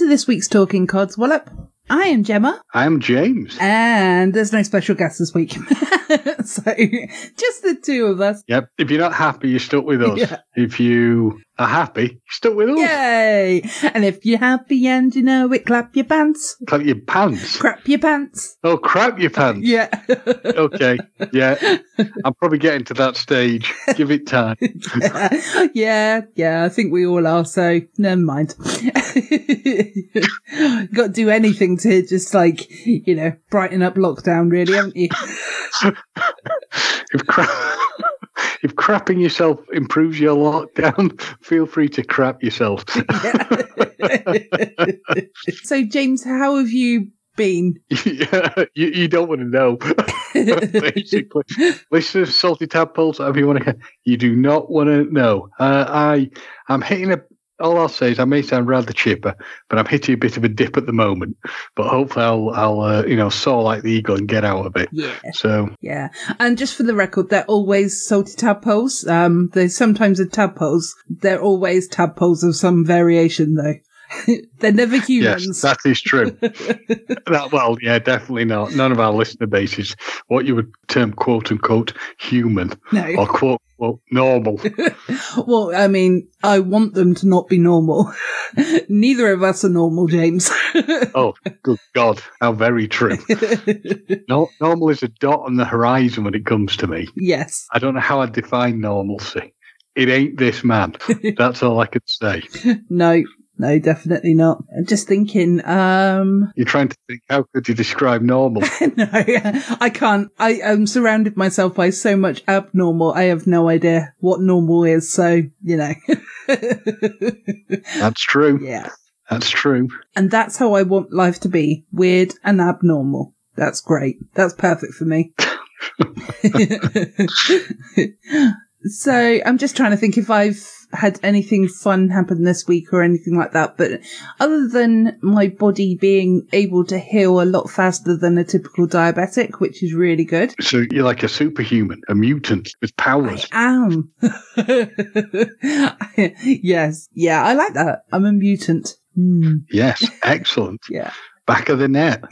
To this week's Talking Codswallop. I am Gemma, I'm James. and there's no special guest this week. so, just the two of us. Yep. If you're not happy, you're stuck with us. Yeah. If you are happy, you're stuck with us. Yay! And if you're happy and you know it, clap your pants. Clap your pants. Crap your pants. Oh, crap your pants. Yeah. Okay. Yeah. I'm probably getting to that stage. Give it time. yeah, yeah, I think we all are, so never mind. Got to do anything to just like, you know, brighten up lockdown, really, haven't you? if crap. If crapping yourself improves your lockdown, feel free to crap yourself. so, James, how have you been? yeah, you, you don't want to know. Basically, listeners, salty tadpoles, whatever you want to, hear. you do not want to know. Uh, I, I'm hitting a. All I'll say is I may sound rather chipper, but I'm hitting a bit of a dip at the moment. But hopefully, I'll, I'll, uh, you know, soar like the eagle and get out of it. Yeah. So Yeah. And just for the record, they're always salty tadpoles. Um, they sometimes are tadpoles. They're always tadpoles of some variation, though. they're never humans. yes, that is true. that, well, yeah, definitely not. None of our listener base is what you would term "quote unquote" human No. or "quote unquote" normal. well, I mean, I want them to not be normal. Neither of us are normal, James. Oh, good God, how very true. No, normal is a dot on the horizon when it comes to me. yes. I don't know how I define normalcy. It ain't this man. That's all I could say. No. No, definitely not. I'm just thinking, um, You're trying to think, how could you describe normal? no, I can't. I am surrounded myself by so much abnormal. I have no idea what normal is. So, you know. That's true. yeah. That's true. And that's how I want life to be weird and abnormal. That's great. That's perfect for me. so I'm just trying to think if I've had anything fun happen this week or anything like that. But other than my body being able to heal a lot faster than a typical diabetic, which is really good. So you're like a superhuman, a mutant with powers. I am. yes. Yeah, I like that. I'm a mutant. Hmm. Yes, excellent. Yeah. Back of the net.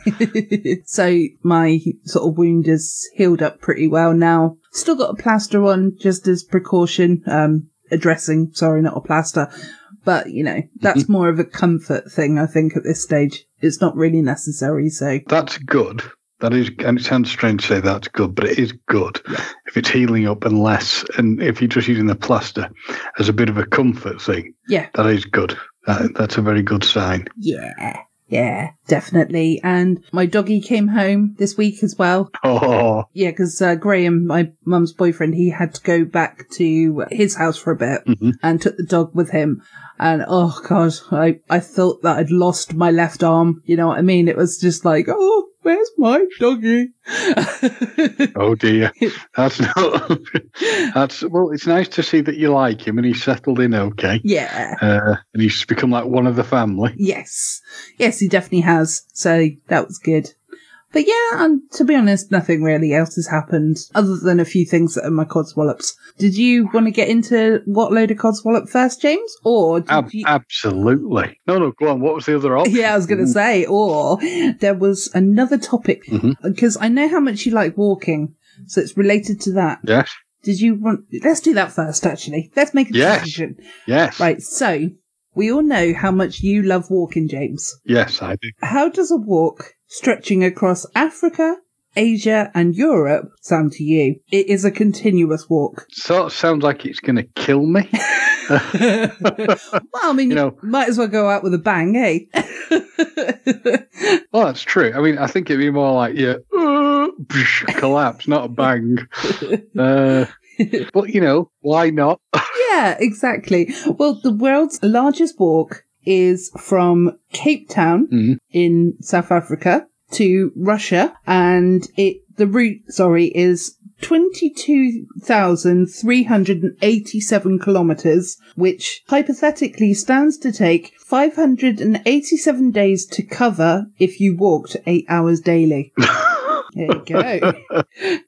so my sort of wound is healed up pretty well now. Still got a plaster on just as precaution, um, a dressing, sorry, not a plaster. But, you know, that's mm-hmm. more of a comfort thing, I think, at this stage. It's not really necessary, so That's good. That is, and it sounds strange to say that's good, but it is good if it's healing up and less, and if you're just using the plaster as a bit of a comfort thing, yeah. that is good. That, that's a very good sign. Yeah. Yeah, definitely. And my doggy came home this week as well. Oh, Yeah, because uh, Graham, my mum's boyfriend, he had to go back to his house for a bit Mhm. and took the dog with him. And oh god, I I thought that I'd lost my left arm. You know what I mean? It was just like, oh, where's my doggy? oh dear. That's not. That's well. It's nice to see that you like him and he's settled in okay, yeah. uh, and he's become like one of the family. Yes. Yes, he definitely has. So that was good. But yeah, and to be honest, nothing really else has happened other than a few things that are my codswallops. Did you want to get into what load of codswallop first, James? Or did Ab- you... absolutely. No, no. Go on. What was the other option? Yeah, I was going to mm. say, or there was another topic mm-hmm. because I know how much you like walking, so it's related to that. Yes. did you want? Let's do that first. Actually, let's make a Yes. decision. Yes. Right. So we all know how much you love walking, James. Yes, I do. How does a walk stretching across Africa, Asia, and Europe sound to you? It is a continuous walk. Sort of sounds like it's going to kill me. well, I mean, you, You know- might as well go out with a bang, eh? Well, that's true. I mean, I think it'd be more like yeah, uh, collapse, not a bang. Uh, but you know, why not? yeah, exactly. Well, the world's largest walk is from Cape Town Mhm. in South Africa to Russia, and it the route, sorry, is. 22,387 kilometers, which hypothetically stands to take 587 days to cover if you walked eight hours daily. there you go.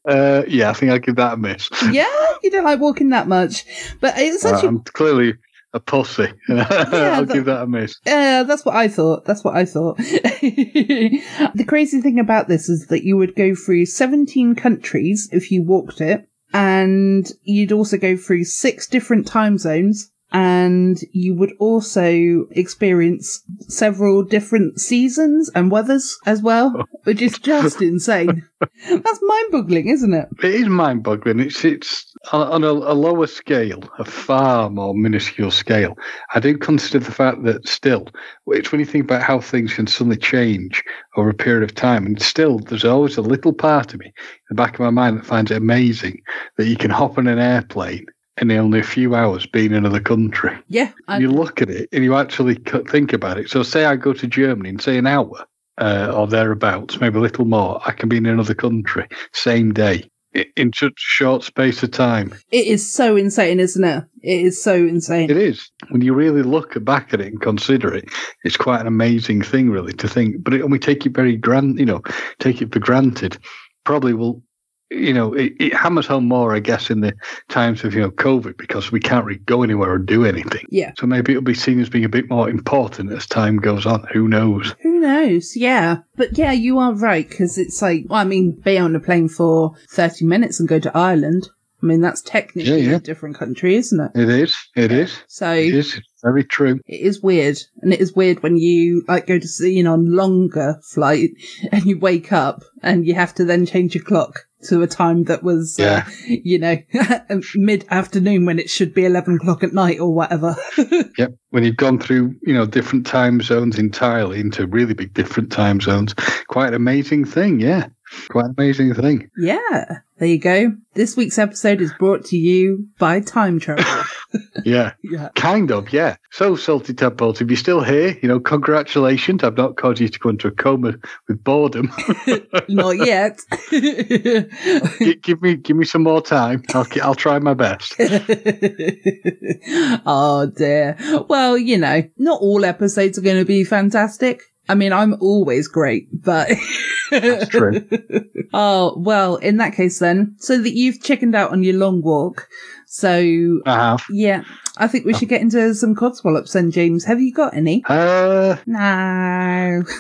Uh, yeah, I think I'll give that a miss. Yeah, you don't like walking that much, but it's Uh, actually I'm clearly a pussy. I'll but- give that a miss. Yeah, that's what I thought. That's what I thought. the crazy thing about this is that you would go through 17 countries if you walked it, and you'd also go through six different time zones, and you would also experience several different seasons and weathers as well, which is just insane. That's mind-boggling, isn't it? It is mind-boggling. It's it's on, a, a lower scale, a far more minuscule scale. I do consider the fact that still, it's when you think about how things can suddenly change over a period of time, and still, there's always a little part of me in the back of my mind that finds it amazing that you can hop on an airplane in only a few hours being in another country. Yeah. I- you look at it and you actually think about it. So, say I go to Germany in say an hour uh, or thereabouts, maybe a little more, I can be in another country same day in such a short space of time. it is so insane, isn't it? It is so insane. It is when you really look back at it and consider it, it's quite an amazing thing, really, to think. But it, and we take it very grand, you know, take it for granted. Probably will. You know, it, it hammers home more, I guess, in the times of you know COVID because we can't really go anywhere or do anything. Yeah. So maybe it'll be seen as being a bit more important as time goes on. Who knows? Who knows? Yeah. But yeah, you are right, because it's like, well, I mean, be on a plane for 30 minutes and go to Ireland. I mean, that's technically Yeah, yeah. a different country, isn't it? It is. It is. So It is. Very true. it is weird. And it is weird when you like go to see you know, on longer flight and you wake up and you have to then change your clock to a time that was, Yeah. uh, you know, mid afternoon when it should be 11 o'clock at night or whatever. Yep. When you've gone through, you know, different time zones entirely into really big different time zones, quite an amazing thing. Yeah. Quite an amazing thing. yeah. There you go. This week's episode is brought to you by time travel. Yeah. yeah. Kind of, yeah. So, Salty Tadpoles, if you're still here, you know, congratulations. I've not caused you to go into a coma with boredom. Not yet. Gi- give me, give me some more time. I'll, I'll try my best. oh dear. Well, you know, not all episodes are going to be fantastic. I mean, I'm always great, but. That's true. oh, well, in that case then, so that you've chickened out on your long walk. So, I have. yeah, I think we should get into some codswallops then, James. Have you got any? Uh, No.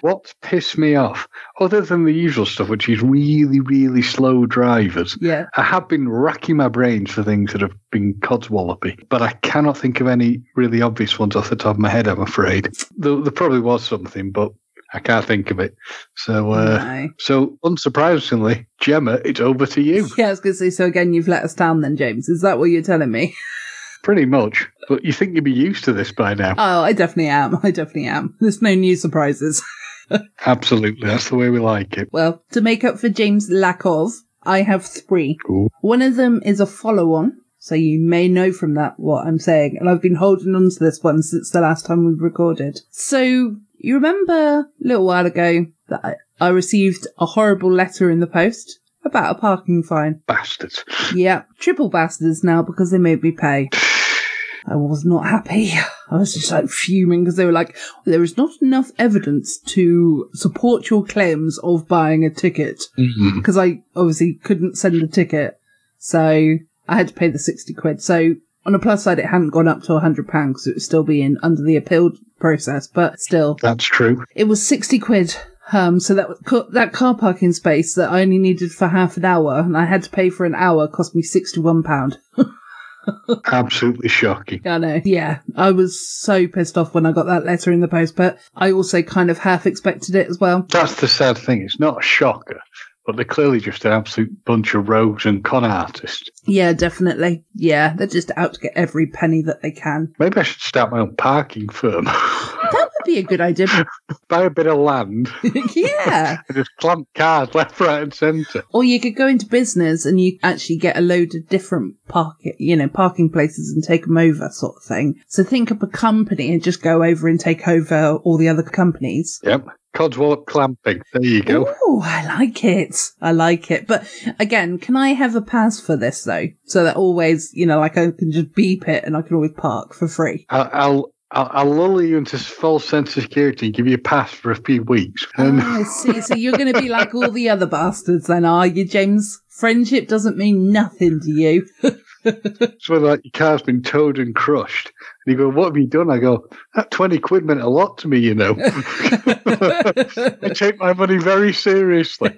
what's pissed me off, other than the usual stuff, which is really, really slow drivers, Yeah. I have been racking my brains for things that have been codswallopy, but I cannot think of any really obvious ones off the top of my head, I'm afraid. There, there probably was something, but I can't think of it. So, uh, No. so unsurprisingly, Gemma, it's over to you. Yeah, I was going to say, so again, you've let us down then, James. Is that what you're telling me? Pretty much. But you think you'd be used to this by now. Oh, I definitely am. I definitely am. There's no new surprises. Absolutely. That's the way we like it. Well, to make up for James' lack of, I have three. Cool. One of them is a follow on, so you may know from that what I'm saying, and I've been holding on to this one since the last time we recorded. So, you remember a little while ago that I, I received a horrible letter in the post about a parking fine? Bastards. Yeah, triple bastards now because they made me pay. I was not happy. I was just like fuming because they were like, there is not enough evidence to support your claims of buying a ticket. Mm-hmm. Because I obviously couldn't send the ticket. So I had to pay the 60 quid. So on a plus side, it hadn't gone up to £100 because it was still being under the appeal process. But still, That's true. it was 60 quid. Um, so that was- that car parking space that I only needed for half an hour, and I had to pay for an hour, cost me sixty one pound. Absolutely shocking. I know. Yeah, I was so pissed off when I got that letter in the post, but I also kind of half expected it as well. That's the sad thing. It's not a shocker, but they're clearly just an absolute bunch of rogues and con artists. Yeah, definitely. Yeah, they're just out to get every penny that they can. Maybe I should start my own parking firm. Be a good idea. Buy a bit of land yeah. and just clamp cars left, right, and centre. Or you could go into business and you actually get a load of different parking, you know, parking places and take them over, sort of thing. So think up a company and just go over and take over all the other companies. Yep. Codswallop clamping. There you go. Oh, I like it. I like it. But again, can I have a pass for this though? So that always, you know, like I can just beep it and I can always park for free. I'll, I'll I'll, I'll lull you into false sense of security and give you a pass for a few weeks. Ah, and Oh, I see. So you're going to be like all the other bastards then, are you, James? Friendship doesn't mean nothing to you. it's when like your car's been towed and crushed. And you go, What have you done? I go, That 20 quid meant a lot to me, you know. I take my money very seriously.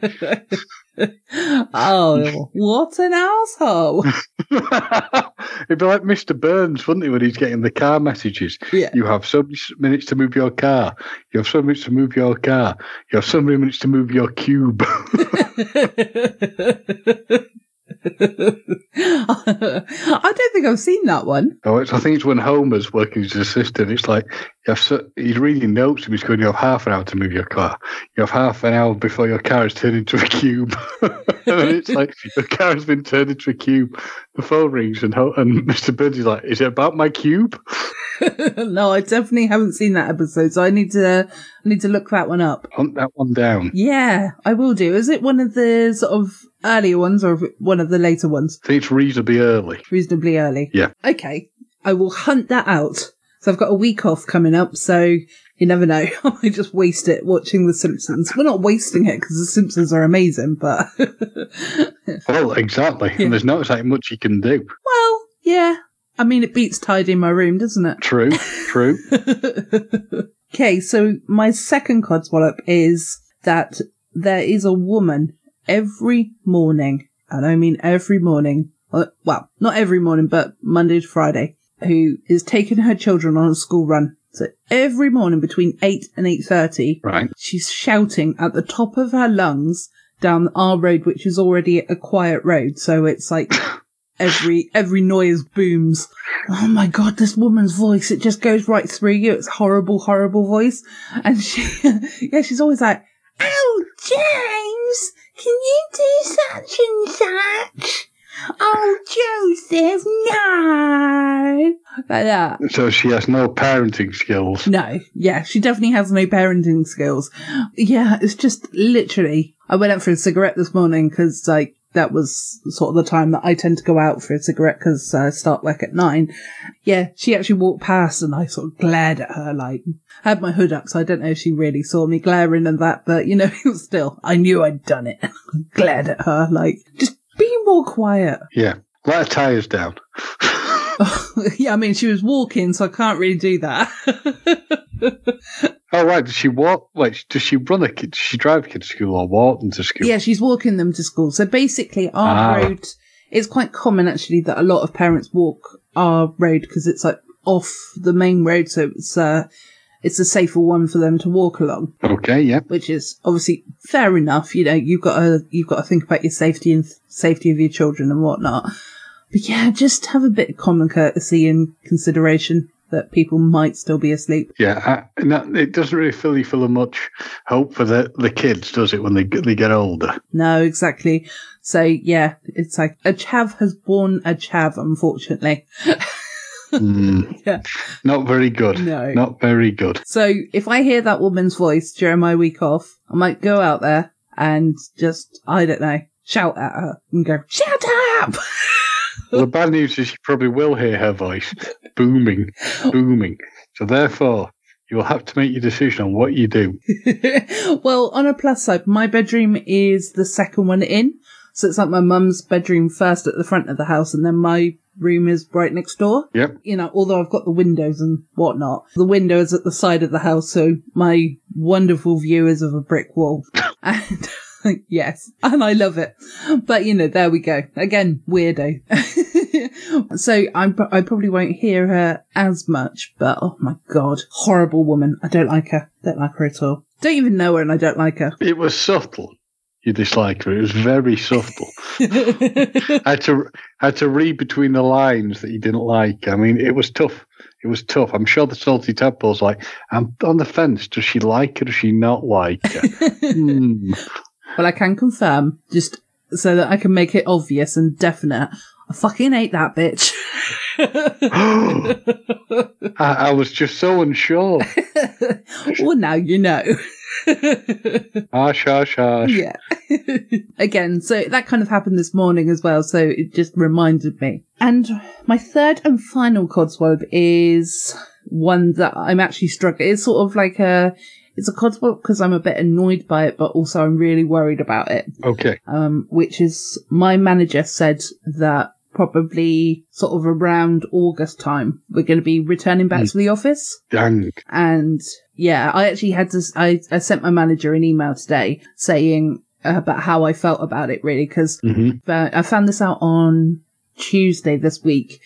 oh, what an asshole. It'd be like Mr. Burns, wouldn't it, when he's getting the car messages? Yeah. You have so many minutes to move your car. You have so many minutes to move your car. You have so many minutes to move your cube. I don't think I've seen that one. oh, it's, I think it's when Homer's working as his assistant. It's like you have he's reading notes and he's going, You have half an hour to move your car. You have half an hour before your car is turned into a cube. and it's like, Your car has been turned into a cube. The phone rings and, and Mr. Is like, Is it about my cube? no, I definitely haven't seen that episode, so I need to I need to look that one up. Hunt that one down. Yeah, I will do. Is it one of the sort of earlier ones or one of the later ones? I think it's reasonably early. Reasonably early. Yeah. Okay. I will hunt that out. So I've got a week off coming up, so you never know. I might just waste it watching The Simpsons. We're not wasting it because The Simpsons are amazing, but Well, exactly. Yeah. And there's not exactly much you can do. well, yeah. I mean, it beats tidying my room, doesn't it? True, true. okay, so my second codswallop is that there is a woman every morning, and I mean every morning, uh, well, not every morning, but Monday to Friday, who is taking her children on a school run. So every morning between 8 and 8.30, Right. she's shouting at the top of her lungs down our road, which is already a quiet road. So it's like every, every noise booms. Oh my God, this woman's voice, it just goes right through you. It's horrible, horrible voice. And she, yeah, she's always like, Oh, James, can you do such and such? Oh, Joseph, no. Like that. So she has no parenting skills. No, yeah, she definitely has no parenting skills. Yeah, it's just literally. I went out for a cigarette this morning because, like, that was sort of the time that I tend to go out for a cigarette because I start work at nine. Yeah, she actually walked past and I sort of glared at her, like, I had my hood up, so I don't know if she really saw me glaring and that, but you know, it was still, I knew I'd done it. glared at her, like, just be more quiet. Yeah. Let her tires down. yeah, I mean, she was walking, so I can't really do that. Oh, right. Does she walk? Wait, does she run a kid? Does she drive a kid to school or walk them to school? Yeah, she's walking them to school. So basically, our Ah. road, it's quite common actually that a lot of parents walk our road because it's like off the main road. So it's, uh, it's a safer one for them to walk along, Okay, yeah. which is obviously fair enough. You know, you've got to, you've got to think about your safety and safety of your children and whatnot. But yeah, just have a bit of common courtesy and consideration that people might still be asleep. Yeah, I, that, it doesn't really fill you full of much hope for the, the kids, does it, when they, get- they get older? No, exactly. So yeah, it's like a chav has born a chav, unfortunately. Mm, Yeah. Not very good. No. Not very good. So if I hear that woman's voice during my week off, I might go out there and just, I don't know, shout at her and go, shut up! Well, the bad news is you probably will hear her voice booming, booming. So therefore, you will have to make your decision on what you do. well, on a plus side, my bedroom is the second one in. So it's like my mum's bedroom first at the front of the house, and then my room is right next door. Yep. You know, although I've got the windows and whatnot, the window is at the side of the house, so my wonderful view is of a brick wall. and yes, and I love it. But you know, there we go. Again, weirdo. so I'm, I probably won't hear her as much, but oh my god, horrible woman. I don't like her. Don't like her at all. Don't even know her and I don't like her. It was subtle. You dislike her. It was very subtle. I had to I had to read between the lines that you didn't like. I mean, it was tough. It was tough. I'm sure the salty tadpole's like, I'm on the fence. Does she like her? Does she not like her? Hmm. Well, I can confirm, just so that I can make it obvious and definite. I fucking hate that bitch. I, I was just so unsure. well, now you know. Hush, hush, hush. yeah. Again, so that kind of happened this morning as well, so it just reminded me. And my third and final codswallop is one that I'm actually struggling. It's sort of like a, it's a codswallop because I'm a bit annoyed by it, but also I'm really worried about it. Okay. Um, which is my manager said that probably sort of around August time, we're going to be returning back to the office. Dang. And yeah, I actually had to, I, I sent my manager an email today saying about how I felt about it really, because hmm I found this out on Tuesday this week.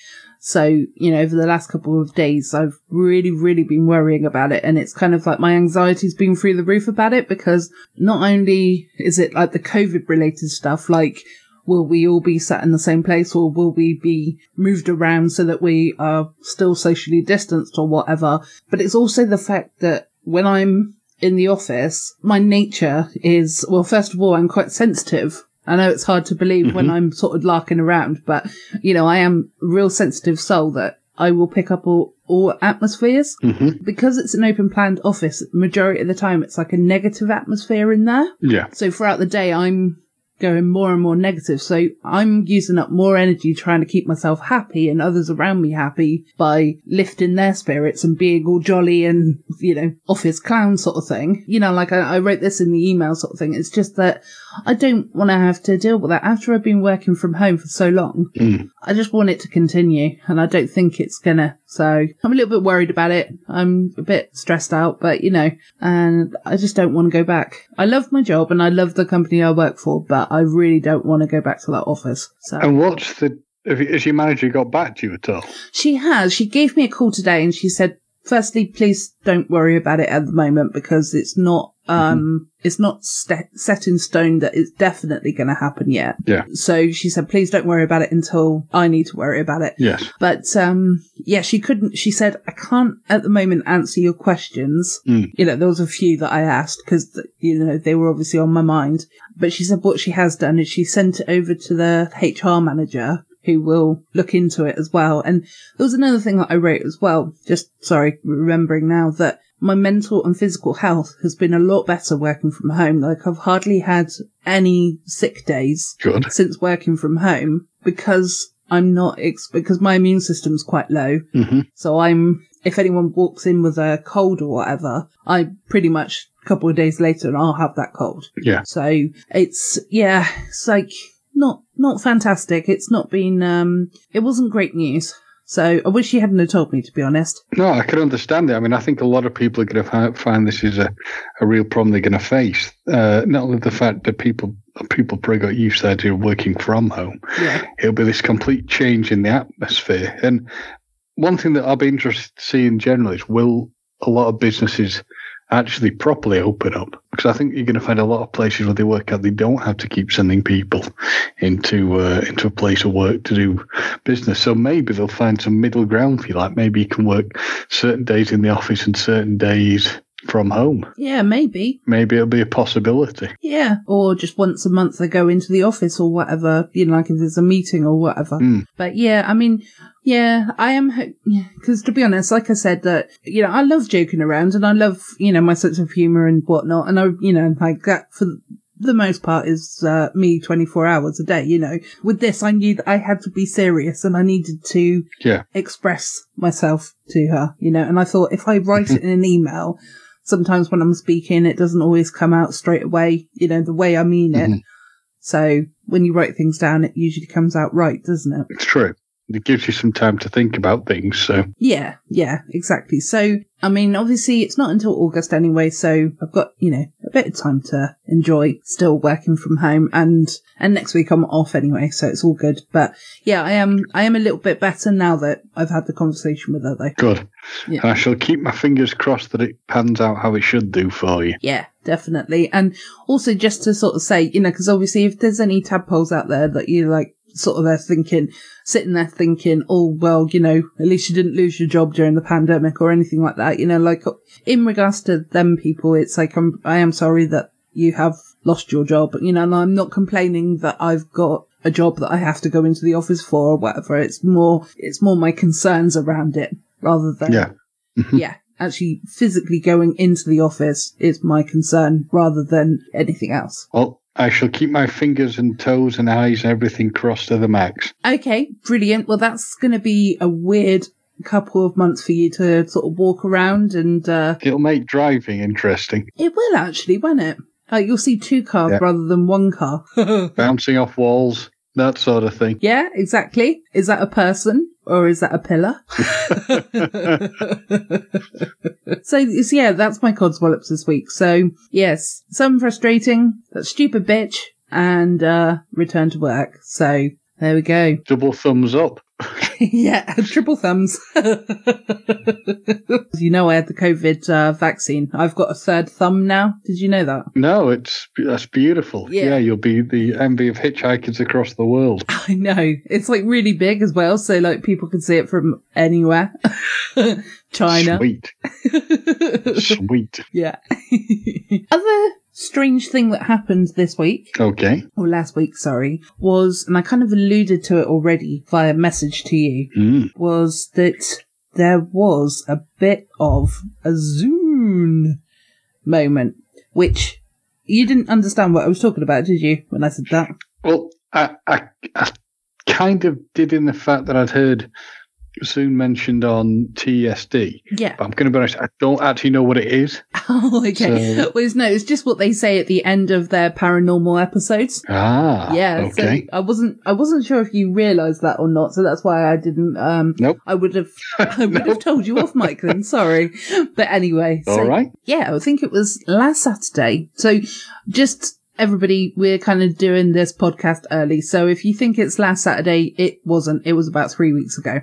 So, you know, over the last couple of days, I've really, really been worrying about it. And it's kind of like my anxiety's been through the roof about it because not only is it like the COVID related stuff, like, will we all be sat in the same place or will we be moved around so that we are still socially distanced or whatever? But it's also the fact that when I'm in the office, my nature is, well, first of all, I'm quite sensitive. I know it's hard to believe when I'm sort of larking around, but you know, I am a real sensitive soul that I will pick up all, all atmospheres hmm because it's an open planned office. Majority of the time, it's like a negative atmosphere in there. Yeah. So throughout the day, I'm going more and more negative. So I'm using up more energy trying to keep myself happy and others around me happy by lifting their spirits and being all jolly and, you know, office clown sort of thing. You know, like I, I wrote this in the email sort of thing. It's just that I don't want to have to deal with that after I've been working from home for so long. Mm. I just want it to continue and I don't think it's gonna. So I'm a little bit worried about it. I'm a bit stressed out, but you know, and I just don't want to go back. I love my job and I love the company I work for, but I really don't want to go back to that office. So And what's the? Has your manager got back to you at all? she has. She gave me a call today and she said, firstly, please don't worry about it at the moment because it's not, um, it's not st- set in stone that it's definitely going to happen yet. Yeah. So she said, please don't worry about it until I need to worry about it. Yes. But um, yeah, she couldn't. She said, "I can't at the moment answer your questions." Mm. You know, there was a few that I asked because you know they were obviously on my mind. But she said what she has done is she sent it over to the HR manager who will look into it as well. And there was another thing that I wrote as well. Just sorry, remembering now that my mental and physical health has been a lot better working from home. Like I've hardly had any sick days Good. since working from home because I'm not ex- because my immune system's quite low. hmm So I'm if anyone walks in with a cold or whatever, I pretty much a couple of days later and I'll have that cold. Yeah. So it's yeah, it's like not not fantastic. It's not been um it wasn't great news. So I wish you hadn't have told me to be honest. No, I can understand it. I mean, I think a lot of people are going to find this is a, a real problem they're going to face. Uh, not only the fact that people people probably got used to the idea of working from home, Yeah. it'll be this complete change in the atmosphere. And one thing that I'll be interested to see in general is will a lot of businesses actually properly open up? Because I think you're going to find a lot of places where they work out they don't have to keep sending people into uh, into a place of work to do business. So maybe they'll find some middle ground for you. Like maybe you can work certain days in the office and certain days from home. Yeah, maybe. Maybe it'll be a possibility. Yeah. Or just once a month they go into the office or whatever, you know, like if there's a meeting or whatever. Mm. But yeah, I mean, yeah, I am, because to be honest, like I said, that, you know, I love joking around and I love, you know, my sense of humor and whatnot. And I, you know, like that for the most part is uh, me 24 hours a day, you know. With this, I knew that I had to be serious and I needed to Yeah. express myself to her, you know. And I thought if I write it in an email, sometimes when I'm speaking, it doesn't always come out straight away, you know, the way I mean it. Mhm. So when you write things down, it usually comes out right, doesn't it? It's true. It gives you some time to think about things. So Yeah, yeah, exactly. So, I mean, obviously it's not until August anyway, so I've got, you know, a bit of time to enjoy still working from home and, and next week I'm off anyway, so it's all good. But yeah, I am, I am a little bit better now that I've had the conversation with her though. good. Yeah. And I shall keep my fingers crossed that it pans out how it should do for you. Yeah, definitely. And also just to sort of say, you know, because obviously if there's any tadpoles out there that you like sort of there thinking, sitting there thinking, oh, well, you know, at least you didn't lose your job during the pandemic or anything like that, you know, like in regards to them people, it's like, I'm, I am sorry that you have lost your job, you know, and I'm not complaining that I've got a job that I have to go into the office for or whatever. It's more, it's more my concerns around it rather than Yeah. Mm-hmm. yeah, actually physically going into the office is my concern rather than anything else. Well, I shall keep my fingers and toes and eyes and everything crossed to the max. Okay, brilliant. Well, that's going to be a weird couple of months for you to sort of walk around and uh, It'll make driving interesting. it will actually, won't it? Like you'll see two cars Yeah. rather than one car. Bouncing off walls, that sort of thing. yeah, exactly. Is that a person or is that a pillar? so, yeah, that's my codswallops this week. So, yes, some frustrating, that stupid bitch, and uh, return to work. So, there we go. Double thumbs up. yeah, triple thumbs. you know, I had the COVID uh, vaccine. I've got a third thumb now. Did you know that? No, it's that's beautiful. Yeah. Yeah. you'll be the envy of hitchhikers across the world. I know. It's like really big as well, so like people can see it from anywhere. China. Sweet, sweet. Yeah. Other strange thing that happened this week, Okay. or last week, sorry, was, and I kind of alluded to it already via message to you, Mm. was that there was a bit of a Zune moment, which you didn't understand what I was talking about, did you, when I said that? Well, I, I, I kind of did in the fact that I'd heard soon mentioned on TSD. Yeah. But I'm going to be honest, I don't actually know what it is. Oh, okay. So- well, it's, no, it's just what they say at the end of their paranormal episodes. Ah, Yeah, Okay. so I wasn't I wasn't sure if you realised that or not, so that's why I didn't um Nope. I would have I would have told you off Mike. then, sorry. But anyway. so, All right. Yeah, I think it was last Saturday. So just everybody, we're kind of doing this podcast early. So if you think it's last Saturday, it wasn't. It was about three weeks ago.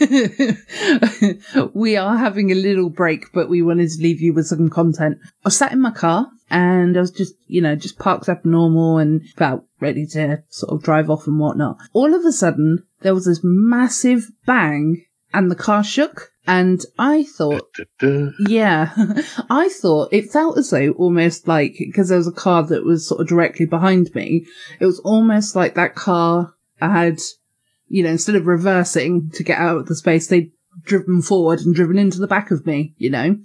we are having a little break, but we wanted to leave you with some content. I sat in my car and I was just, you know, just parked up normal and about ready to sort of drive off and whatnot. All of a sudden, there was this massive bang and the car shook. And I thought, yeah, I thought it felt as though almost like because there was a car that was sort of directly behind me. It was almost like that car had, you know, instead of reversing to get out of the space, they'd driven forward and driven into the back of me. You know,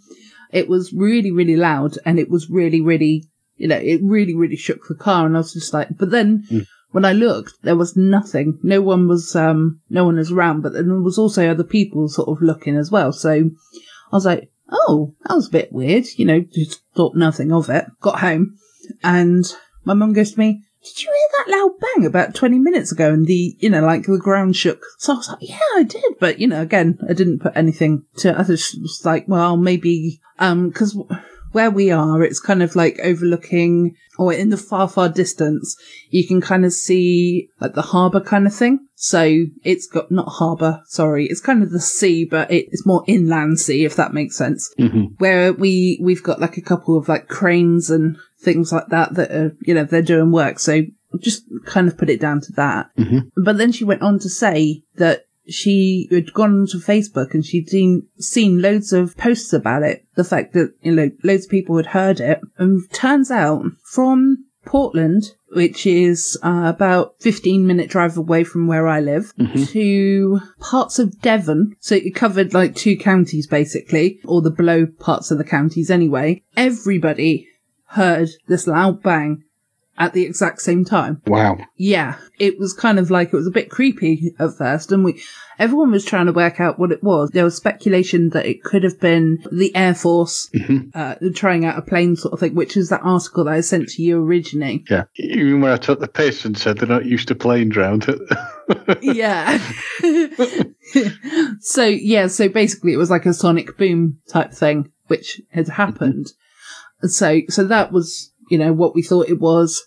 it was really, really loud, and it was really, really, you know, it really, really shook the car. And I was just like, but then. Hmm. When I looked, there was nothing. No one was, um, no one was around, but then there was also other people sort of looking as well. So I was like, oh, that was a bit weird. You know, just thought nothing of it. Got home and my mum goes to me, did you hear that loud bang about 20 minutes ago? And the, you know, like the ground shook. So I was like, yeah, I did. But, you know, again, I didn't put anything to, I just was like, well, maybe, um, cause where we are, it's kind of like overlooking or in the far, far distance, you can kind of see like the harbour kind of thing. So it's got not harbour, sorry, it's kind of the sea, but it, it's more inland sea, if that makes sense. Mhm. Where we we've got like a couple of like cranes and things like that that are you know they're doing work. So just kind of put it down to that. Mhm. But then she went on to say that she had gone onto Facebook and she'd seen seen loads of posts about it. The fact that you know loads of people had heard it, and turns out from Portland, which is uh, about 15 minute drive away from where I live, to parts of Devon. So it covered like two counties basically, or the below parts of the counties anyway. Everybody heard this loud bang at the exact same time. Wow. Yeah, it was kind of like it was a bit creepy at first, and we everyone was trying to work out what it was. There was speculation that it could have been the Air Force uh, trying out a plane sort of thing, which is that article that I sent to you originally. Yeah. Even when I took the piss and said they're not used to planes round. yeah. so yeah, so basically it was like a sonic boom type thing, which had happened. So so that was you know what we thought it was.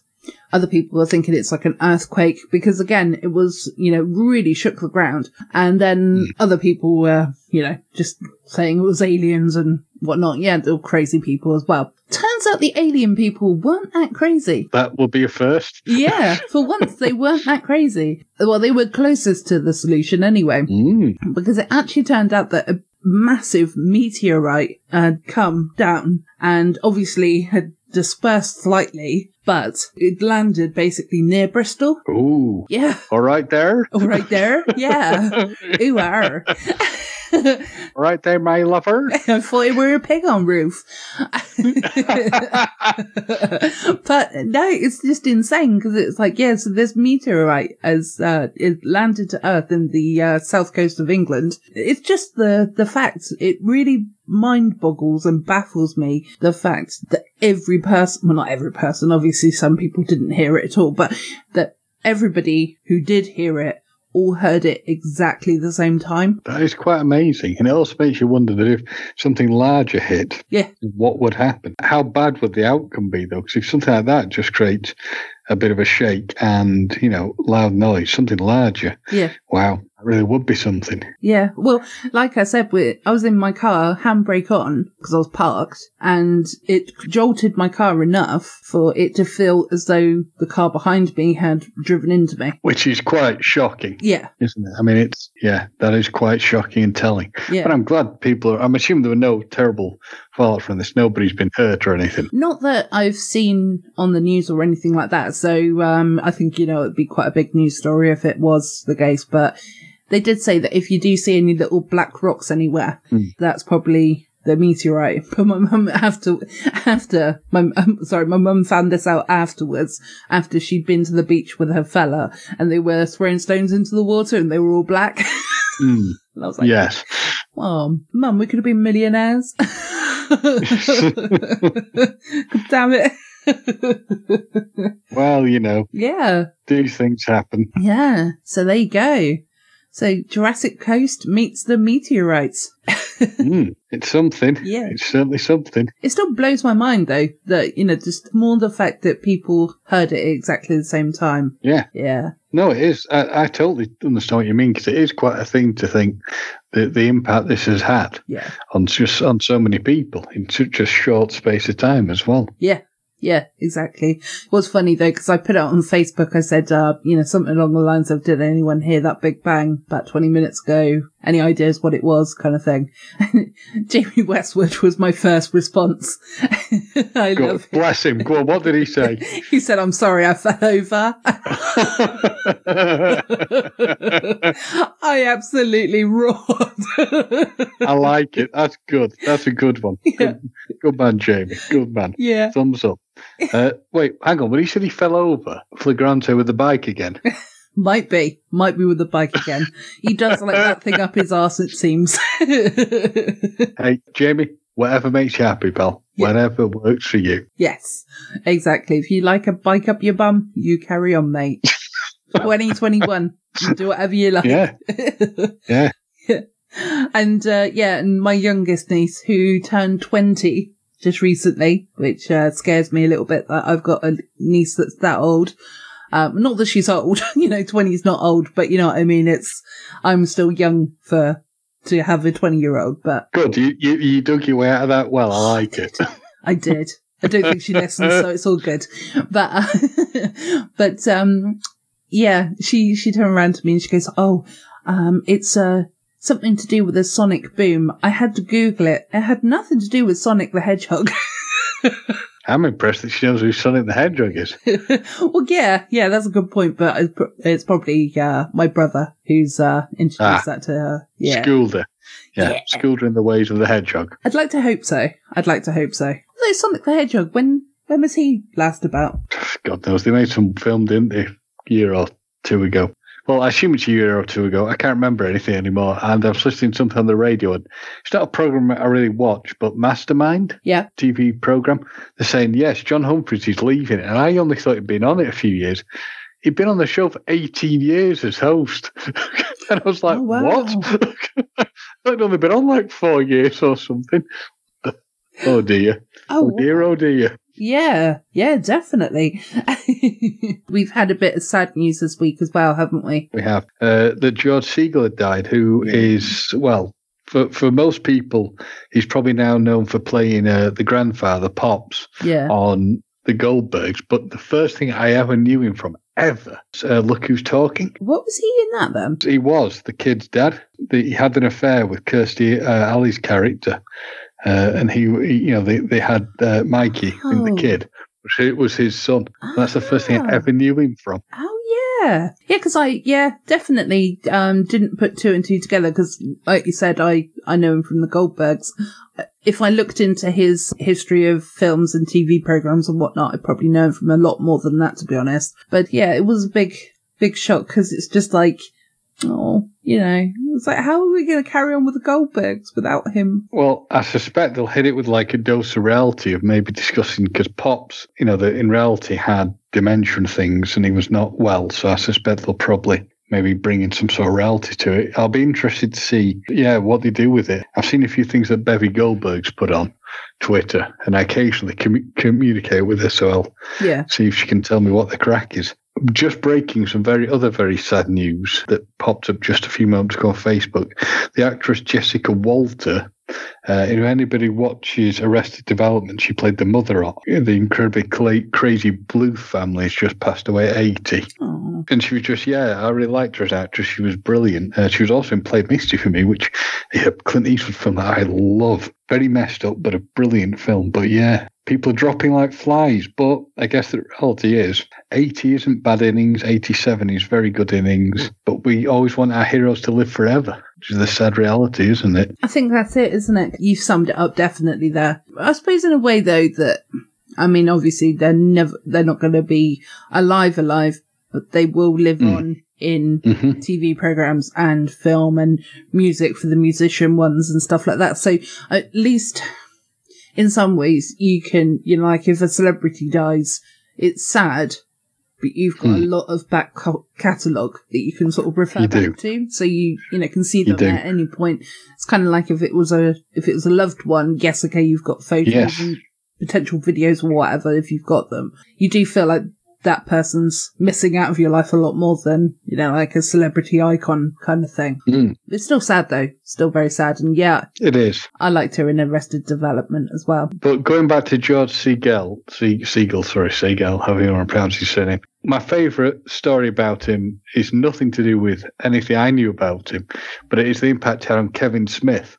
Other people were thinking it's like an earthquake because again it was you know really shook the ground, and then other people were you know just saying it was aliens and whatnot. Yeah, they're crazy people as well. Turns out the alien people weren't that crazy. that will be a first. Yeah, for once they weren't that crazy. Well, they were closest to the solution anyway, Mm. because it actually turned out that a massive meteorite had come down and obviously had dispersed slightly, but it landed basically near Bristol. Ooh. Yeah, All right there. All right there. Yeah. Ooh, are. Right there, my lover. It were a pig on roof. but no, it's just insane because it's like, yeah, so this meteorite has uh, it landed to Earth in the uh, south coast of England. It's just the the fact it really mind boggles and baffles me the fact that every person, well, not every person, obviously some people didn't hear it at all, but that everybody who did hear it all heard it exactly the same time. That is quite amazing. And it also makes you wonder that if something larger hit, Yeah. what would happen? How bad would the outcome be, though? Because if something like that just creates a bit of a shake and, you know, loud noise, something larger, Yeah. wow, really would be something. Yeah, well, like I said, we I was in my car, handbrake on, because I was parked, and it jolted my car enough for it to feel as though the car behind me had driven into me. Which is quite shocking, Yeah, isn't it? I mean, it's, yeah, that is quite shocking and telling. But yeah. I'm glad people are, I'm assuming there were no terrible fallout from this. Nobody's been hurt or anything. Not that I've seen on the news or anything like that, so um, I think, you know, it'd be quite a big news story if it was the case, but they did say that if you do see any little black rocks anywhere, Mm. that's probably the meteorite. But my mum after after my um, sorry, my mum found this out afterwards after she'd been to the beach with her fella and they were throwing stones into the water and they were all black. Mm, and I was like, yes. "Oh, mum, we could have been millionaires." Damn it. Well, you know, yeah. these things happen. Yeah. So there you go. So Jurassic Coast meets the meteorites. Mm, it's something. Yeah. It's certainly something. It still blows my mind though that, you know, just more the fact that people heard it at exactly the same time. Yeah. Yeah. No, it is. I, I totally understand what you mean because it is quite a thing to think the the impact this has had Yeah. on just on so many people in such a short space of time as well. Yeah. Yeah, exactly. It was funny though, because I put it on Facebook. I said, uh, you know, something along the lines of, did anyone hear that big bang about 20 minutes ago? Any ideas what it was kind of thing? Jamie Westwood was my first response. I God love bless him. Go on, what did he say? He said, I'm sorry I fell over. I absolutely roared. I like it. That's good. That's a good one. Yeah. Good, good man, Jamie. Good man. yeah. Thumbs up. Uh, wait, hang on. When he said he fell over flagrante with the bike again, Might be. Might be with the bike again. He does like that thing up his arse, it seems. hey, Jamie, whatever makes you happy, pal. Yeah. Whatever works for you. yes, exactly. If you like a bike up your bum, you carry on, mate. 2021. You do whatever you like. Yeah. Yeah. and uh, yeah, and my youngest niece who turned 20 just recently, which uh, scares me a little bit that I've got a niece that's that old. Um, not that she's old, you know, 20 is not old, but you know what I mean? It's, I'm still young for, to have a 20 year old, but Good. You, you you dug your way out of that well. I like it. I did. I don't think she listens, so it's all good. But, uh, but, um, yeah, she, she turned around to me and she goes, Oh, um, it's, uh, something to do with a sonic boom. I had to Google it. It had nothing to do with Sonic the Hedgehog. I'm impressed that she knows who Sonic the Hedgehog is. well, yeah, yeah, that's a good point, but it's, it's probably, uh, my brother who's, uh, introduced Ah. that to her. Yeah. Schooled her. Yeah, Yeah. schooled her in the ways of the hedgehog. I'd like to hope so. I'd like to hope so. Although Sonic the Hedgehog, when When was he last about? God knows. They made some film, didn't they? A year or two ago. Well, I assume it's a year or two ago. I can't remember anything anymore. And I was listening to something on the radio, and it's not a program I really watch, but Mastermind Yeah. TV program. They're saying yes, John Humphrys is leaving, and I only thought he'd been on it a few years. He'd been on the show for 18 years as host, and I was like, Oh, wow. what? I'd only been on like four years or something. Oh dear. Oh, Oh dear, oh dear. Yeah. Yeah, definitely. We've had a bit of sad news this week as well, haven't we? We have uh, that George Segal had died, who is well for for most people, he's probably now known for playing uh, the grandfather Pops Yeah. on the Goldbergs. But the first thing I ever knew him from ever, uh, look who's talking. What was he in that then? He was the kid's dad. The, he had an affair with Kirstie uh, Alley's character, uh, and he, you know, they they had uh, Mikey Oh. the kid. which It was his son. That's the first thing I Ah. ever knew him from. Oh yeah, yeah. Because I yeah definitely um didn't put two and two together because like you said I I know him from the Goldbergs. If I looked into his history of films and TV programs and whatnot, I'd probably know him from a lot more than that to be honest. But yeah, it was a big big shock because it's just like oh you know it's like how are we going to carry on with the Goldbergs without him? Well, I suspect they'll hit it with like a dose of reality of maybe discussing because Pops, you know, the, in reality had dementia and things, and he was not well. So I suspect they'll probably maybe bring in some sort of reality to it. I'll be interested to see, yeah, what they do with it. I've seen a few things that Bevy Goldberg's put on Twitter, and I occasionally commu- communicate with her, so I'll Yeah, see if she can tell me what the crack is. Just breaking some very other very sad news that popped up just a few moments ago on Facebook. The actress Jessica Walter, uh, if anybody watches Arrested Development, she played the mother of the incredibly cla- crazy Bluth family. Has just passed away at eighty, oh, and she was just yeah, I really liked her as an actress. She was brilliant. Uh, she was also in Played Misty for me, which a Clint Eastwood film that I love. Very messed up, but a brilliant film. But yeah, people are dropping like flies. But I guess the reality is 80 isn't bad innings, 87 is very good innings. But we always want our heroes to live forever, which is the sad reality, isn't it? I think that's it, isn't it? You've summed it up definitely there. I suppose in a way though that, I mean, obviously they're never, they're not going to be alive alive, but they will live Mm. on in hmm TV programs and film and music for the musician ones and stuff like that. So at least in some ways you can, you know, like if a celebrity dies, it's sad, but you've got a lot of back co- catalogue that you can sort of refer Hmm. You back do. to. So you, you know, can see them at any point. It's kind of like if it was a, if it was a loved one, yes, okay, you've got photos Yes. and potential videos or whatever if you've got them. You do feel like that person's missing out of your life a lot more than, you know, like a celebrity icon kind of thing. Mm. It's still sad though. Still very sad. And yeah, It is. I liked her in Arrested Development as well. But going back to George Segal, Se- Segal, sorry, Segal, however you want to pronounce his surname. My favourite story about him is nothing to do with anything I knew about him, but it is the impact he had on Kevin Smith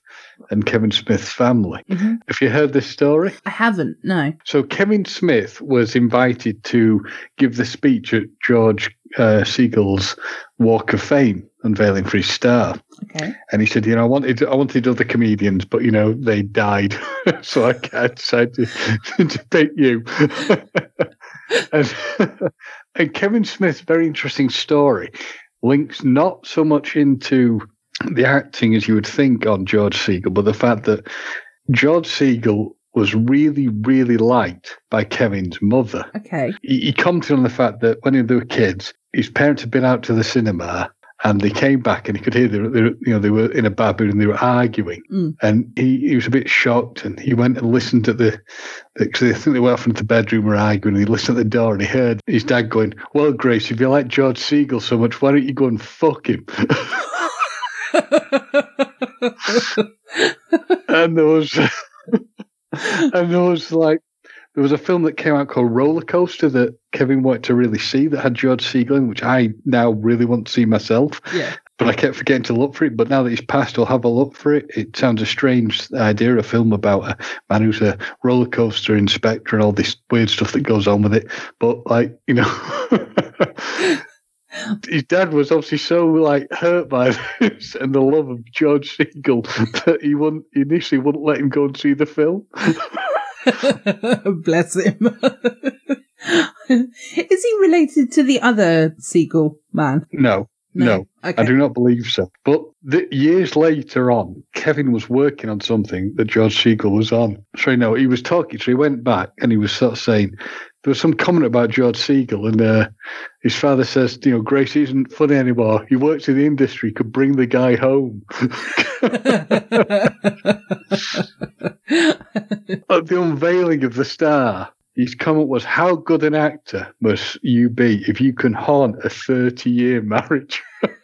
and Kevin Smith's family. Mhm. Have you heard this story? I haven't, no. So Kevin Smith was invited to give the speech at George uh, Segal's Walk of Fame unveiling for his star. Okay. And he said, you know, I wanted I wanted other comedians, but you know, they died, so I I decided to, to pick you. and, and Kevin Smith's very interesting story links not so much into the acting as you would think on George Segal, but the fact that George Segal was really, really liked by Kevin's mother Okay. he, he commented on the fact that when they were kids, his parents had been out to the cinema and they came back and he could hear they, were- they, were- you know they were in a bad mood and they were arguing Mm. and he, he was a bit shocked and he went and listened at the because I think they went off into the bedroom were arguing and he listened at the door and he heard his dad going well Grace if you like George Segal so much why don't you go and fuck him and there was and there was like there was a film that came out called Roller Coaster that Kevin wanted to really see that had George Segal in, which I now really want to see myself. Yeah. But I kept forgetting to look for it. But now that he's passed, I'll have a look for it. It sounds a strange idea, a film about a man who's a roller coaster inspector and all this weird stuff that goes on with it. But like, you know, his dad was obviously so like hurt by this and the love of George Segal that he wouldn't initially wouldn't let him go and see the film. Bless him. Is he related to the other seagull man? No, no, Okay. I do not believe so. But the, years later on, Kevin was working on something that George Segal was on. So, you know, he was talking, so he went back and he was sort of saying, there was some comment about George Segal, and uh, his father says, you know, Grace isn't funny anymore. He works in the industry, could bring the guy home. At the unveiling of the star, his comment was, How good an actor must you be if you can haunt a 30 year marriage?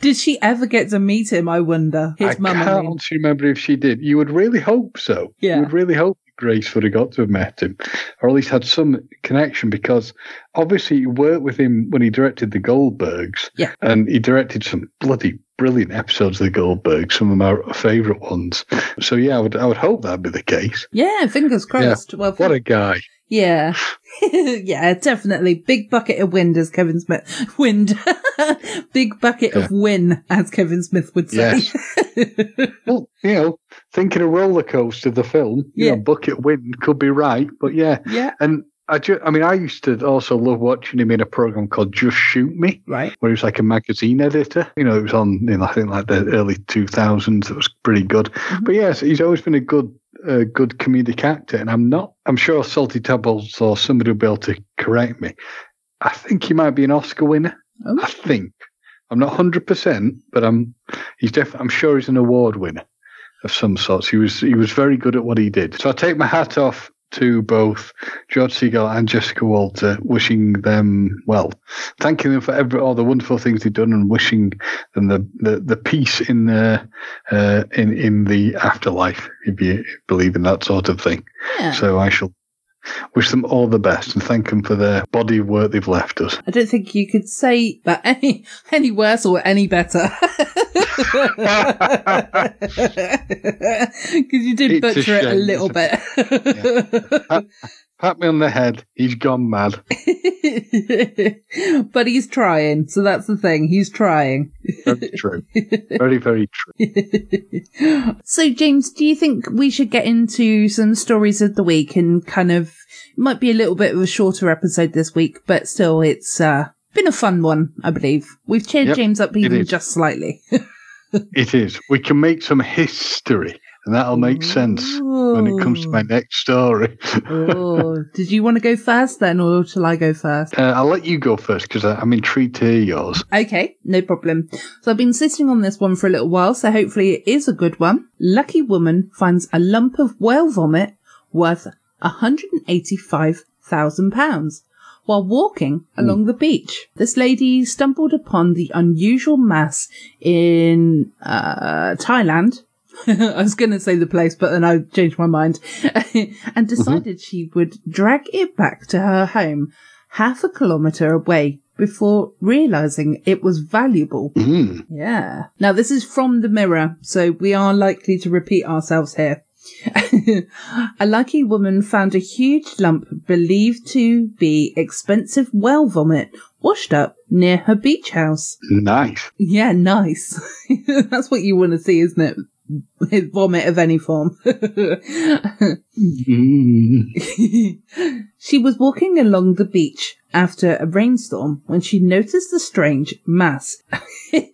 Did she ever get to meet him? I wonder. His I mum. can't I mean. remember if she did. You would really hope so. Yeah. You would really hope Grace would have got to have met him, or at least had some connection, because obviously he worked with him when he directed the Goldbergs. Yeah. And he directed some bloody brilliant episodes of the Goldbergs, some of my favourite ones. So yeah, I would I would hope that'd be the case. Yeah, fingers crossed. Well, What a guy. yeah, yeah, definitely. Big bucket of wind, as Kevin Smith. Wind. Big bucket of win, as Kevin Smith would say. Well, you know, thinking of roller coaster, the film, you Yeah. know, Bucket Wind could be right, but yeah. yeah. And I, ju- I mean, I used to also love watching him in a program called Just Shoot Me, Right. where he was like a magazine editor. You know, it was on, you know, I think like the early 2000s. It was pretty good. But yes, he's always been a good, uh, good comedic actor. And I'm not, I'm sure Salty Tadpoles or somebody will be able to correct me. I think he might be an Oscar winner. Oh. I think. I'm not 100%, but I'm, he's definitely, I'm sure he's an award winner of some sorts. He was, he was very good at what he did. So I take my hat off to both George Segal and Jessica Walter, wishing them well, thanking them for every, all the wonderful things they've done, and wishing them the, the, the peace in the uh, in in the afterlife, if you believe in that sort of thing. Yeah. So I shall wish them all the best and thank them for their body of work they've left us. I don't think you could say that any any worse or any better. Because you did It's a butcher it a little bit. Pat me on the head. He's gone mad. but he's trying, so that's the thing. He's trying. Very true. Very, very true. So, James, do you think we should get into some stories of the week and kind of it might be a little bit of a shorter episode this week, but still, it's uh, been a fun one, I believe. We've cheered Yep, James up even just slightly. It is. We can make some history, and that'll make sense when it comes to my next story. oh, did you want to go first then, or shall I go first? Uh, I'll let you go first because I'm intrigued to hear yours. Okay, no problem. So I've been sitting on this one for a little while, so hopefully it is a good one. Lucky woman finds a lump of whale vomit worth £185,000 while walking along the beach. This lady stumbled upon the unusual mass in uh, Thailand. I was going to say the place, but then I changed my mind and decided she would drag it back to her home half a kilometre away before realizing it was valuable. Mm. Yeah. Now, this is from the mirror, so we are likely to repeat ourselves here. a lucky woman found a huge lump believed to be expensive whale vomit washed up near her beach house. Nice. Yeah, nice. That's what you want to see, isn't it? Vomit of any form. Mm. she was walking along the beach after a rainstorm when she noticed a strange mass in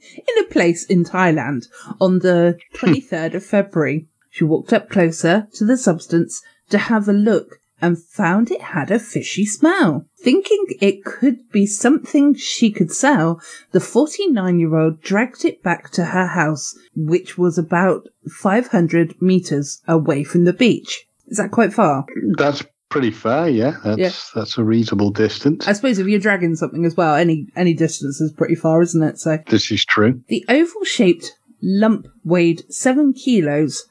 a place in Thailand on the 23rd of February. She walked up closer to the substance to have a look and found it had a fishy smell. Thinking it could be something she could sell, the 49 year old dragged it back to her house, which was about 500 meters away from the beach. Is that quite far? That's pretty far, yeah. That's Yeah. that's a reasonable distance. I suppose if you're dragging something as well, any any distance is pretty far, isn't it? So This is true. the oval shaped lump weighed seven kilos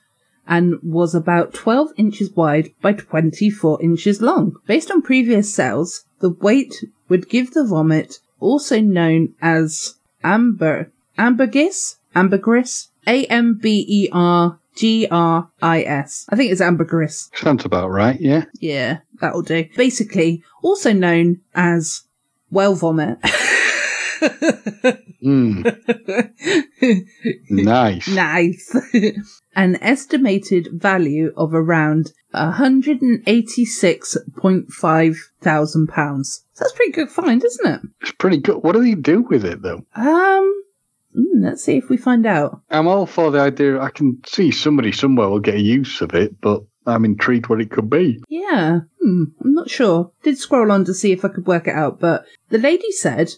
and was about 12 inches wide by 24 inches long. Based on previous cells, the weight would give the vomit, also known as amber, ambergris, ambergris, A M B E R G R I S. I think it's ambergris. Sounds about right, yeah. Yeah, that'll do. Basically, also known as whale vomit. Mm, nice. nice. An estimated value of around 186.5 thousand pounds. So that's a pretty good find, isn't it? It's pretty good. What do they do with it, though? Um, mm, let's see if we find out. I'm all for the idea. I can see somebody somewhere will get a use of it, but I'm intrigued what it could be. Yeah, hmm, I'm not sure. Did scroll on to see if I could work it out, but the lady said,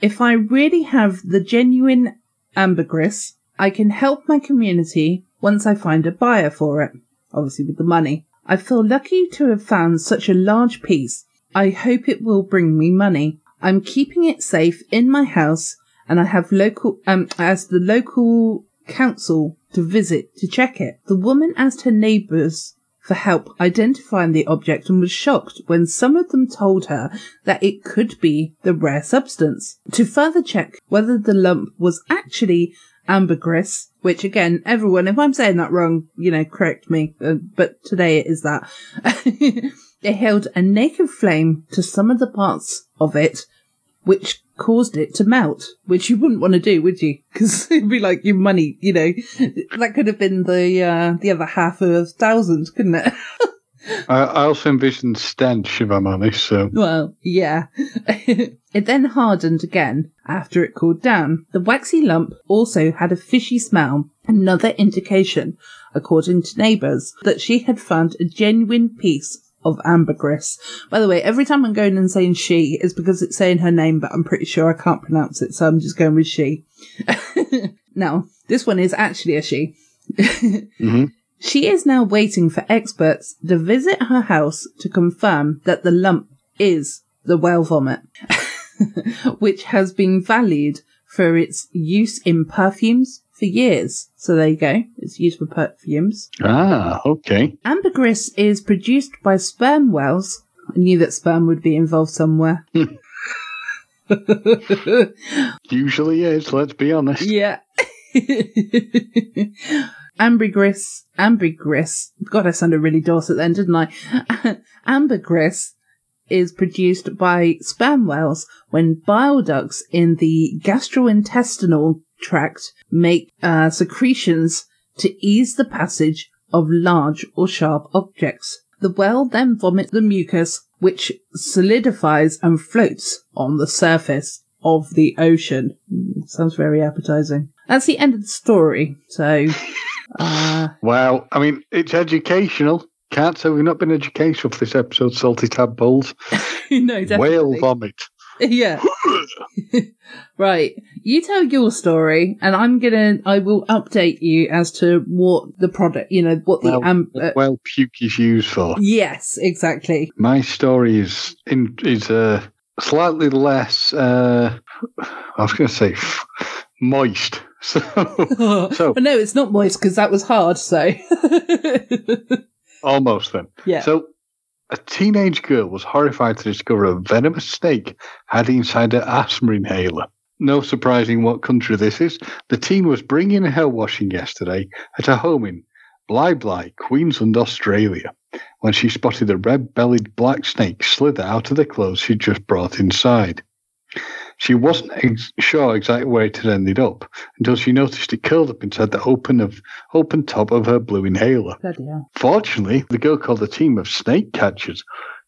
if I really have the genuine ambergris, I can help my community once I find a buyer for it. Obviously with the money. I feel lucky to have found such a large piece. I hope it will bring me money. I'm keeping it safe in my house and I have local, um, as the local council to visit to check it. The woman asked her neighbours for help identifying the object and was shocked when some of them told her that it could be the rare substance. To further check whether the lump was actually ambergris, which again, everyone, if I'm saying that wrong, you know, correct me, uh, but today it is that. they held a naked flame to some of the parts of it, which caused it to melt, which you wouldn't want to do, would you? Because it'd be like your money, you know. That could have been the uh, the other half of a thousand, couldn't it? I, I also envisioned stench, if I'm honest. So Well, yeah. it then hardened again after it cooled down. The waxy lump also had a fishy smell, another indication, according to neighbours, that she had found a genuine piece of ambergris. By the way, every time I'm going and saying she, is because it's saying her name, but I'm pretty sure I can't pronounce it, so I'm just going with she. now, this one is actually a she. Mhm. She is now waiting for experts to visit her house to confirm that the lump is the whale vomit, which has been valued for its use in perfumes for years. So there you go. It's used for perfumes. ah, okay. Ambergris is produced by sperm whales. I knew that sperm would be involved somewhere. Usually is. Let's be honest. Yeah. ambergris, ambergris. God, I sounded really Dorset then, didn't I? ambergris is produced by sperm whales when bile ducts in the gastrointestinal tract make uh, secretions to ease the passage of large or sharp objects. The whale then vomits the mucus, which solidifies and floats on the surface of the ocean. Mm, sounds very appetizing. That's the end of the story. So, uh, Well, I mean, it's educational. Can't say we've not been educational for this episode, Salty Tadpoles. no, definitely. Whale vomit. Yeah. right. You tell your story, and I'm gonna. I will update you as to what the product. You know what the Well, um. uh, well, puke is used for. yes, exactly. My story is in is uh, slightly less. Uh, I was going to say f- moist. So, so But no, it's not moist because that was hard. So. almost then. yeah. So, a teenage girl was horrified to discover a venomous snake had inside her asthma inhaler. No surprising what country this is. The teen was bringing her washing yesterday at her home in Bli Bli, Queensland, Australia, when she spotted a red bellied black snake slither out of the clothes she'd just brought inside. She wasn't ex- sure exactly where it had ended up until she noticed it curled up inside the open of open top of her blue inhaler. Bloody hell. Fortunately, the girl called a team of snake catchers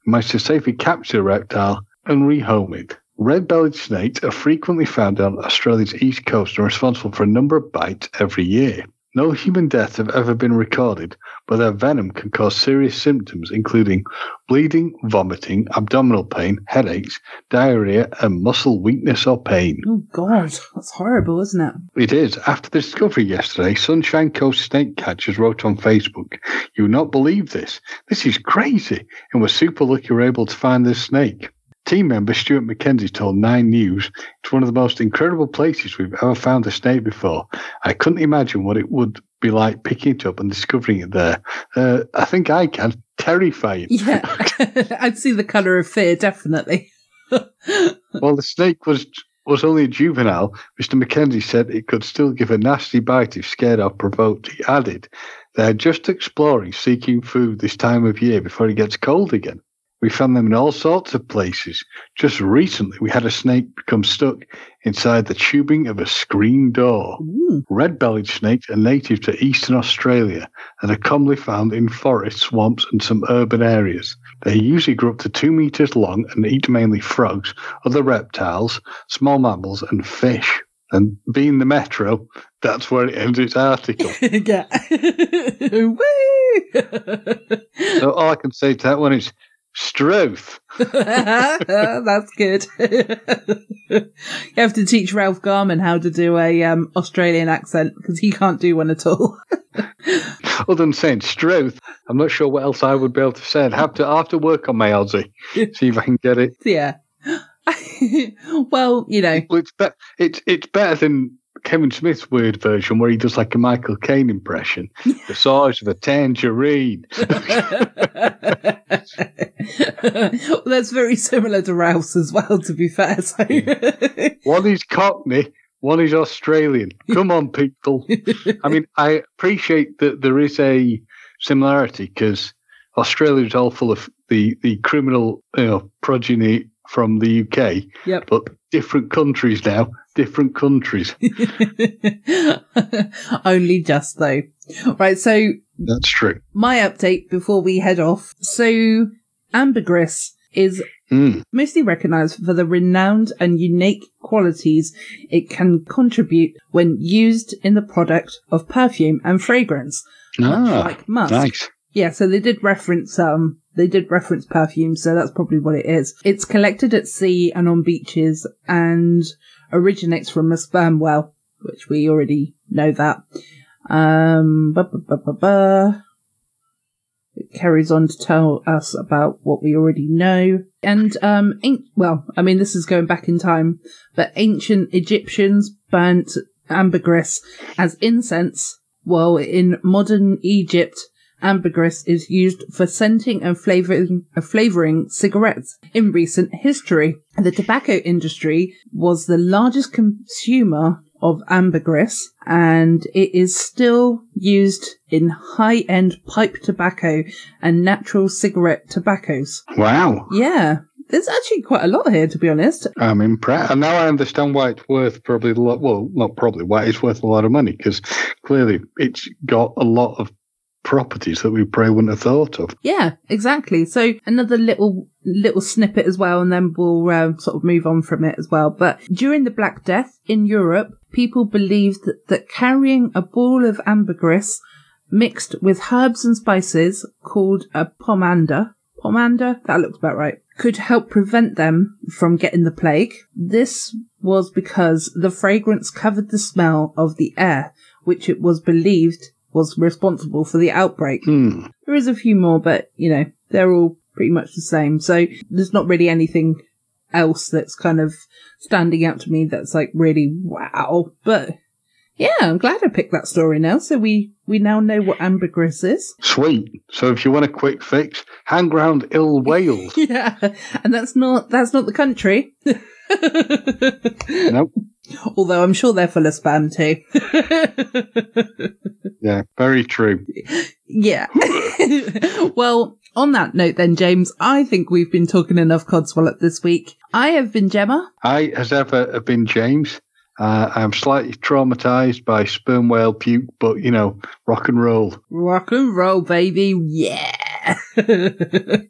who managed to safely capture the reptile and rehome it. Red-bellied snakes are frequently found on Australia's east coast and responsible for a number of bites every year. No human deaths have ever been recorded, but their venom can cause serious symptoms including bleeding, vomiting, abdominal pain, headaches, diarrhea, and muscle weakness or pain. Oh God, that's horrible, isn't it? It is. After the discovery yesterday, Sunshine Coast snake catchers wrote on Facebook, You will not believe this. This is crazy. And we're super lucky we were able to find this snake. Team member Stuart McKenzie told Nine News, It's one of the most incredible places we've ever found a snake before. I couldn't imagine what it would be like picking it up and discovering it there. Uh, I think I can. Terrifying. Yeah, I'd see the colour of fear definitely. While the snake was was only a juvenile, Mr. McKenzie said it could still give a nasty bite if scared or provoked. He added, They're just exploring, seeking food this time of year before it gets cold again. We found them in all sorts of places. Just recently, we had a snake become stuck inside the tubing of a screen door. Red bellied snakes are native to eastern Australia and are commonly found in forests, swamps, and some urban areas. They usually grow up to two meters long and eat mainly frogs, other reptiles, small mammals, and fish. And being the metro, that's where it ends its article. yeah. So all I can say to that one is Struth. That's good. you have to teach Ralph Garman how to do a um, Australian accent because he can't do one at all. Other than saying Struth, I'm not sure what else I would be able to say. I'd have to, i have to work on my Aussie, see if I can get it. yeah. well, you know, it's, be- it's, it's better than Kevin Smith's weird version where he does like a Michael Caine impression. the size of a tangerine. well, that's very similar to Rouse as well, to be fair. So, One is Cockney, one is Australian. Come on, people. I mean, I appreciate that there is a similarity because Australia is all full of the, the criminal you know, progeny from the UK, yep. but different countries now, different countries. Only just though. Right, so That's true. my update before we head off. So, ambergris is Mm. mostly recognized for the renowned and unique qualities it can contribute when used in the product of perfume and fragrance, Ah, like musk. nice. Yeah, so they did reference um they did reference perfume, so that's probably what it is. It's collected at sea and on beaches and originates from a sperm whale, which we already know that. Um. It carries on to tell us about what we already know. And um an- well, I mean this is going back in time, but ancient Egyptians burnt ambergris as incense, while in modern Egypt ambergris is used for scenting and flavoring, uh, flavoring cigarettes. In recent history, the tobacco industry was the largest consumer of ambergris and it is still used in high-end pipe tobacco and natural cigarette tobaccos. Wow. Yeah. There's actually quite a lot here, to be honest. I'm impressed. And now I understand why it's worth probably a lot. Well, not probably why it's worth a lot of money because clearly it's got a lot of properties that we probably wouldn't have thought of. Yeah, exactly. So another little little snippet as well, and then we'll um, sort of move on from it as well. But during the Black Death in Europe, people believed that, that carrying a ball of ambergris mixed with herbs and spices called a pomander, pomander, that looks about right, could help prevent them from getting the plague. This was because the fragrance covered the smell of the air, which it was believed was responsible for the outbreak. Hmm. There is a few more, but you know, they're all pretty much the same. So there's not really anything else that's kind of standing out to me that's like really wow. But yeah, I'm glad I picked that story now. So we, we now know what ambergris is. Sweet. So if you want a quick fix, hang round ill Wales. Yeah. And that's not, that's not the country. nope. Although I'm sure they're full of spam too. Yeah, very true. yeah. well, on that note then, James, I think we've been talking enough Codswallop this week. I have been Gemma. I, as ever, have been James. Uh, I'm slightly traumatized by sperm whale puke, but you know, rock and roll. Rock and roll, baby. Yeah.